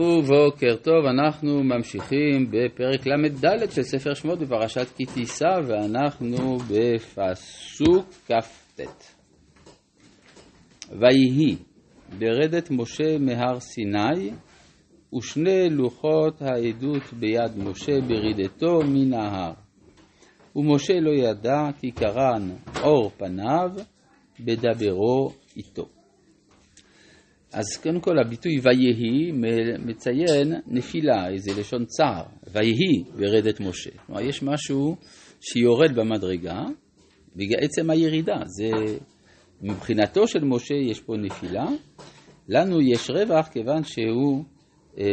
ובוקר טוב, אנחנו ממשיכים בפרק ל"ד של ספר שמות בפרשת כי תישא, ואנחנו בפסוק כ"ט. ויהי ברדת משה מהר סיני, ושני לוחות העדות ביד משה ברידתו מן ההר. ומשה לא ידע כי קרן אור פניו בדברו איתו. אז קודם כל הביטוי ויהי מציין נפילה, איזה לשון צער, ויהי ברדת משה. כלומר, יש משהו שיורד במדרגה, בגלל עצם הירידה. זה, מבחינתו של משה יש פה נפילה, לנו יש רווח כיוון שהוא אה,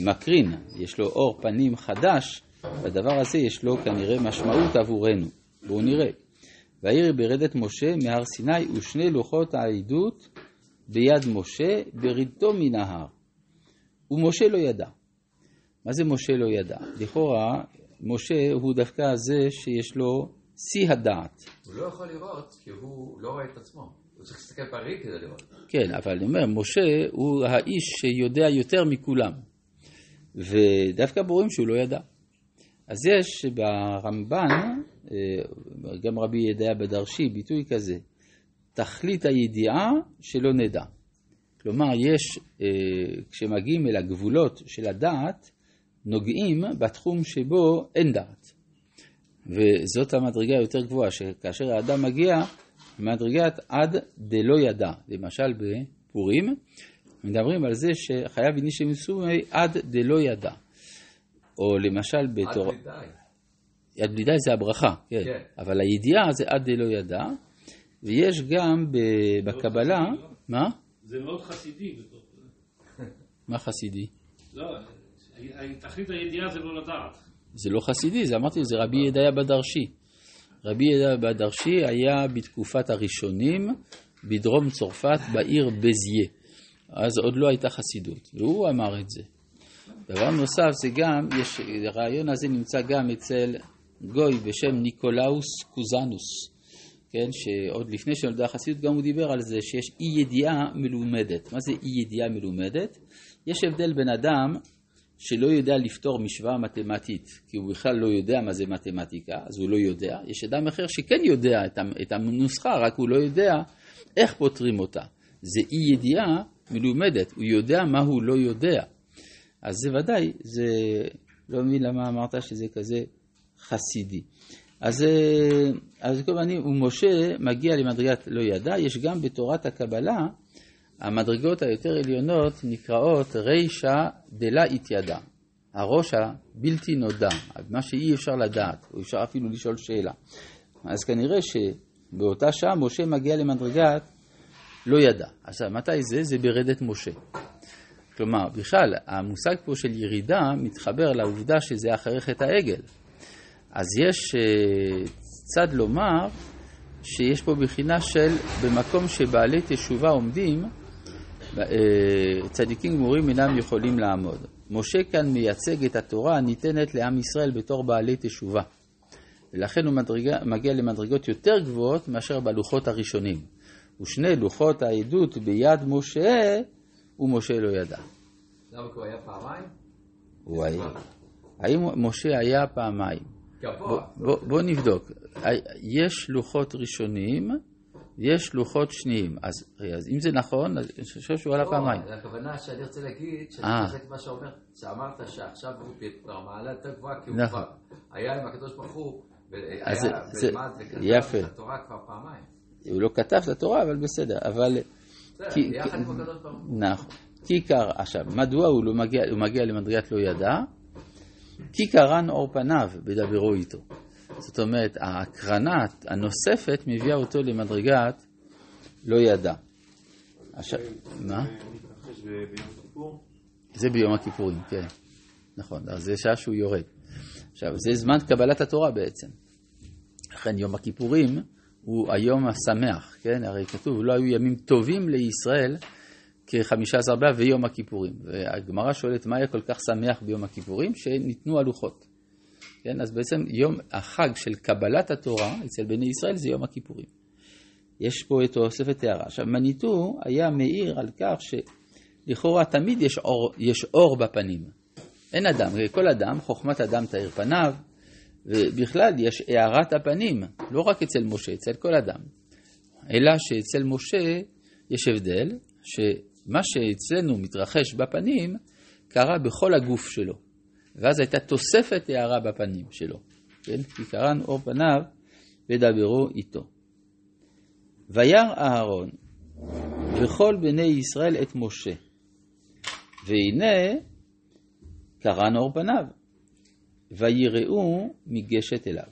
מקרין, יש לו אור פנים חדש, והדבר הזה יש לו כנראה משמעות עבורנו. בואו נראה. ויהי ברדת משה מהר סיני ושני לוחות העדות ביד משה ברידתו מן ההר. ומשה לא ידע. מה זה משה לא ידע? לכאורה, משה הוא דווקא זה שיש לו שיא הדעת. הוא לא יכול לראות כי הוא לא רואה את עצמו. הוא צריך להסתכל פרי כדי לראות. כן, אבל אני אומר, משה הוא האיש שיודע יותר מכולם. ודווקא ברורים שהוא לא ידע. אז יש ברמב"ן, אה, גם רבי ידע בדרשי, ביטוי כזה, תכלית הידיעה שלא נדע. כלומר, יש, אה, כשמגיעים אל הגבולות של הדעת, נוגעים בתחום שבו אין דעת. וזאת המדרגה היותר גבוהה, שכאשר האדם מגיע מדרגת עד דלא ידע. למשל בפורים, מדברים על זה שחייב איניש מסומי עד דלא ידע. או למשל בתור... עד בלי די. יד בלי די זה הברכה, כן. כן. אבל הידיעה זה עד דלא ידע. ויש גם ב- בקבלה, מה? זה מאוד חסידי בתוך זה. מה חסידי? לא, תכלית הידיעה זה לא לדעת. זה לא חסידי, זה אמרתי, זה רבי ידעיה בדרשי. רבי ידעיה בדרשי היה בתקופת הראשונים בדרום צרפת בעיר בזיה. אז עוד לא הייתה חסידות, והוא אמר את זה. דבר נוסף זה גם, יש, הרעיון הזה נמצא גם אצל גוי בשם ניקולאוס קוזנוס, כן, שעוד לפני שנולדה החסידות גם הוא דיבר על זה שיש אי ידיעה מלומדת. מה זה אי ידיעה מלומדת? יש הבדל בין אדם שלא יודע לפתור משוואה מתמטית, כי הוא בכלל לא יודע מה זה מתמטיקה, אז הוא לא יודע. יש אדם אחר שכן יודע את הנוסחה, רק הוא לא יודע איך פותרים אותה. זה אי ידיעה מלומדת, הוא יודע מה הוא לא יודע. אז זה ודאי, זה, לא מבין למה אמרת שזה כזה חסידי. אז, אה, אז כל מיני, ומשה מגיע למדרגת לא ידע, יש גם בתורת הקבלה, המדרגות היותר עליונות נקראות רישא דלה התיידע, הראש הבלתי נודע, מה שאי אפשר לדעת, או אפשר אפילו לשאול שאלה. אז כנראה שבאותה שעה משה מגיע למדרגת לא ידע. עכשיו, מתי זה? זה ברדת משה. כלומר, בכלל, המושג פה של ירידה מתחבר לעובדה שזה אחרי חטא העגל. אז יש אה, צד לומר שיש פה בחינה של במקום שבעלי תשובה עומדים, אה, צדיקים גמורים אינם יכולים לעמוד. משה כאן מייצג את התורה הניתנת לעם ישראל בתור בעלי תשובה. ולכן הוא מדרגה, מגיע למדרגות יותר גבוהות מאשר בלוחות הראשונים. ושני לוחות העדות ביד משה, ומשה לא ידע. למה כי הוא היה פעמיים? הוא היה. האם משה היה פעמיים? בוא. בוא, בוא נבדוק. יש לוחות ראשונים, יש לוחות שניים. אז, אז אם זה נכון, אז אני חושב שהוא עלה פעמיים. לא, הכוונה שאני רוצה להגיד, שאני אה. מחזק את מה שאומר, שאמרת שעכשיו הוא במעלה יותר גבוהה, כי הוא נכון. כבר היה עם הקדוש ברוך הוא, זה- ולמד וכתב. את התורה כבר פעמיים. הוא לא כתב את התורה, אבל בסדר. אבל... בסדר, כי- יחד כי- עם הקדוש ברוך הוא. נכון. כיכר, עכשיו, מדוע הוא, לא מגיע, הוא מגיע למדרגת לא ידע? כי קרן אור פניו בדברו איתו. זאת אומרת, ההקרנה הנוספת מביאה אותו למדרגת לא ידע. עכשיו, מה? זה ביום הכיפורים, כן. נכון, אז זה שעה שהוא יורד. עכשיו, זה זמן קבלת התורה בעצם. לכן יום הכיפורים הוא היום השמח, כן? הרי כתוב, לא היו ימים טובים לישראל כחמישה עשר באב ויום הכיפורים. והגמרא שואלת, מה היה כל כך שמח ביום הכיפורים? שניתנו הלוחות. כן? אז בעצם יום החג של קבלת התורה אצל בני ישראל זה יום הכיפורים. יש פה את תוספת הערה. עכשיו, מניטו היה מעיר על כך ש... לכאורה תמיד יש אור, יש אור בפנים. אין אדם, כל אדם, חוכמת אדם תאיר פניו, ובכלל יש הארת הפנים, לא רק אצל משה, אצל כל אדם. אלא שאצל משה יש הבדל, שמה שאצלנו מתרחש בפנים, קרה בכל הגוף שלו. ואז הייתה תוספת הארה בפנים שלו. כן? כי קרן אור פניו ודברו איתו. וירא אהרון וכל בני ישראל את משה. והנה קרן אור פניו, ויראו מגשת אליו.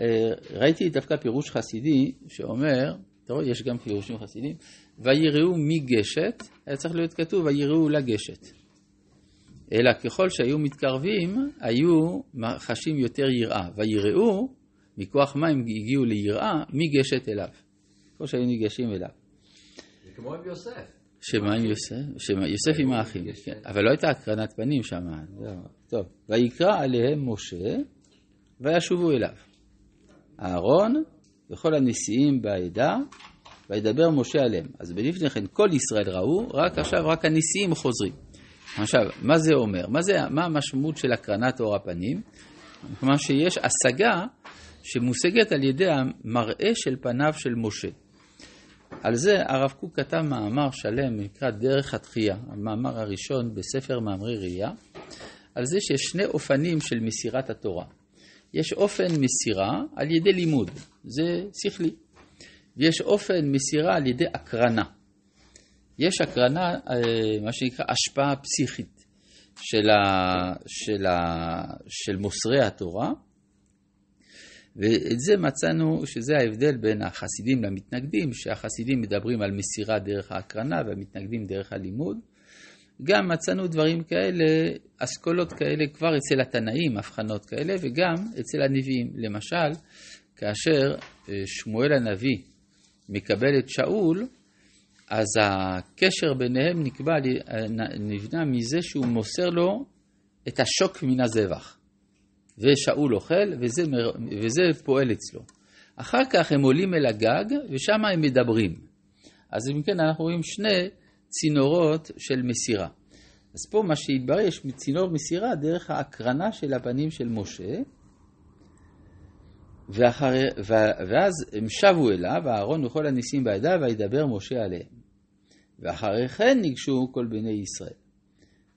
אה, ראיתי דווקא פירוש חסידי שאומר, תראו, יש גם פירושים חסידים, ויראו מגשת, היה צריך להיות כתוב ויראו לגשת. אלא ככל שהיו מתקרבים, היו חשים יותר יראה. ויראו, מכוח מה הם הגיעו ליראה, מגשת אליו. ככל שהיו ניגשים אליו. זה כמו עם יוסף. שמה עם יוסף? שמה, יוסף עם האחים, כן. אבל לא הייתה הקרנת פנים שם. לא. טוב, ויקרא עליהם משה, וישובו אליו. אהרון וכל הנשיאים בעדה, וידבר משה עליהם. אז בלפני כן כל ישראל ראו, רק עכשיו רק הנשיאים חוזרים. עכשיו, מה זה אומר? מה, זה, מה המשמעות של הקרנת אור הפנים? כלומר שיש השגה שמושגת על ידי המראה של פניו של משה. על זה הרב קוק כתב מאמר שלם, נקרא דרך התחייה, המאמר הראשון בספר מאמרי ראייה, על זה שיש שני אופנים של מסירת התורה. יש אופן מסירה על ידי לימוד, זה שכלי, ויש אופן מסירה על ידי הקרנה. יש הקרנה, אה, מה שנקרא השפעה פסיכית של, ה, של, ה, של מוסרי התורה, ואת זה מצאנו שזה ההבדל בין החסידים למתנגדים, שהחסידים מדברים על מסירה דרך ההקרנה והמתנגדים דרך הלימוד. גם מצאנו דברים כאלה, אסכולות כאלה כבר אצל התנאים, הבחנות כאלה, וגם אצל הנביאים. למשל, כאשר אה, שמואל הנביא מקבל את שאול, אז הקשר ביניהם נקבע, נבנה מזה שהוא מוסר לו את השוק מן הזבח. ושאול אוכל, וזה, וזה פועל אצלו. אחר כך הם עולים אל הגג, ושם הם מדברים. אז אם כן, אנחנו רואים שני צינורות של מסירה. אז פה מה שהתברר, יש צינור מסירה דרך ההקרנה של הפנים של משה, ואחרי, ואז הם שבו אליו, אהרון וכל הניסים בידיו, וידבר משה עליהם. ואחרי כן ניגשו כל בני ישראל.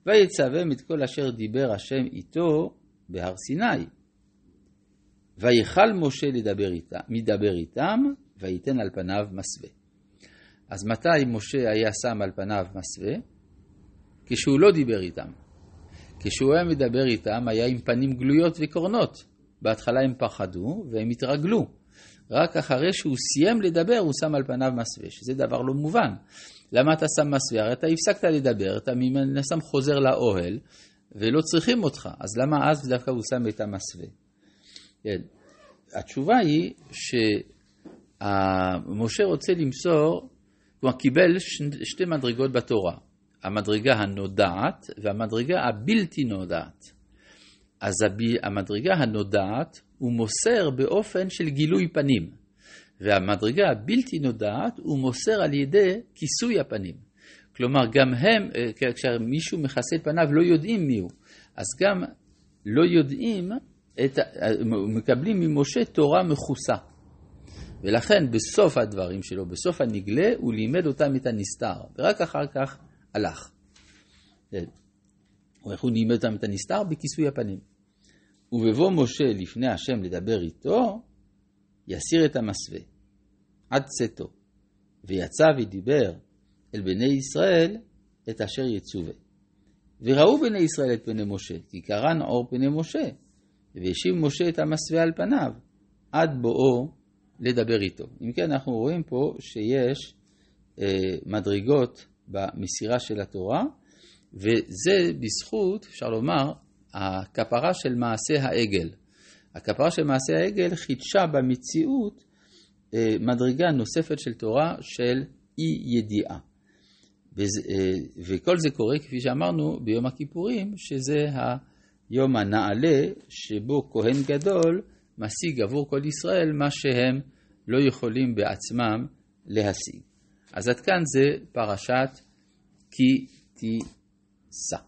ויצווהם את כל אשר דיבר השם איתו בהר סיני. ויכל משה לדבר איתם, מדבר איתם, וייתן על פניו מסווה. אז מתי משה היה שם על פניו מסווה? כשהוא לא דיבר איתם. כשהוא היה מדבר איתם, היה עם פנים גלויות וקורנות. בהתחלה הם פחדו והם התרגלו. רק אחרי שהוא סיים לדבר, הוא שם על פניו מסווה, שזה דבר לא מובן. למה אתה שם מסווה? הרי אתה הפסקת לדבר, אתה מן הסתם חוזר לאוהל, ולא צריכים אותך, אז למה אז דווקא הוא שם את המסווה? כן. התשובה היא שמשה רוצה למסור, כלומר קיבל שתי מדרגות בתורה, המדרגה הנודעת והמדרגה הבלתי נודעת. אז המדרגה הנודעת הוא מוסר באופן של גילוי פנים, והמדרגה הבלתי נודעת הוא מוסר על ידי כיסוי הפנים. כלומר, גם הם, אה, כשמישהו מכסה את פניו, לא יודעים מי הוא. אז גם לא יודעים, את, מקבלים ממשה תורה מכוסה. ולכן בסוף הדברים שלו, בסוף הנגלה, הוא לימד אותם את הנסתר, ורק אחר כך הלך. כן. איך הוא לימד אותם את הנסתר? בכיסוי הפנים. ובבוא משה לפני השם לדבר איתו, יסיר את המסווה, עד צאתו. ויצא ודיבר אל בני ישראל את אשר יצווה. וראו בני ישראל את פני משה, כי קרן אור פני משה, והשיב משה את המסווה על פניו, עד בואו לדבר איתו. אם כן, אנחנו רואים פה שיש אה, מדרגות במסירה של התורה, וזה בזכות, אפשר לומר, הכפרה של מעשה העגל. הכפרה של מעשה העגל חידשה במציאות אה, מדרגה נוספת של תורה של אי ידיעה. אה, וכל זה קורה, כפי שאמרנו, ביום הכיפורים, שזה היום הנעלה שבו כהן גדול משיג עבור כל ישראל מה שהם לא יכולים בעצמם להשיג. אז עד כאן זה פרשת כי תישא.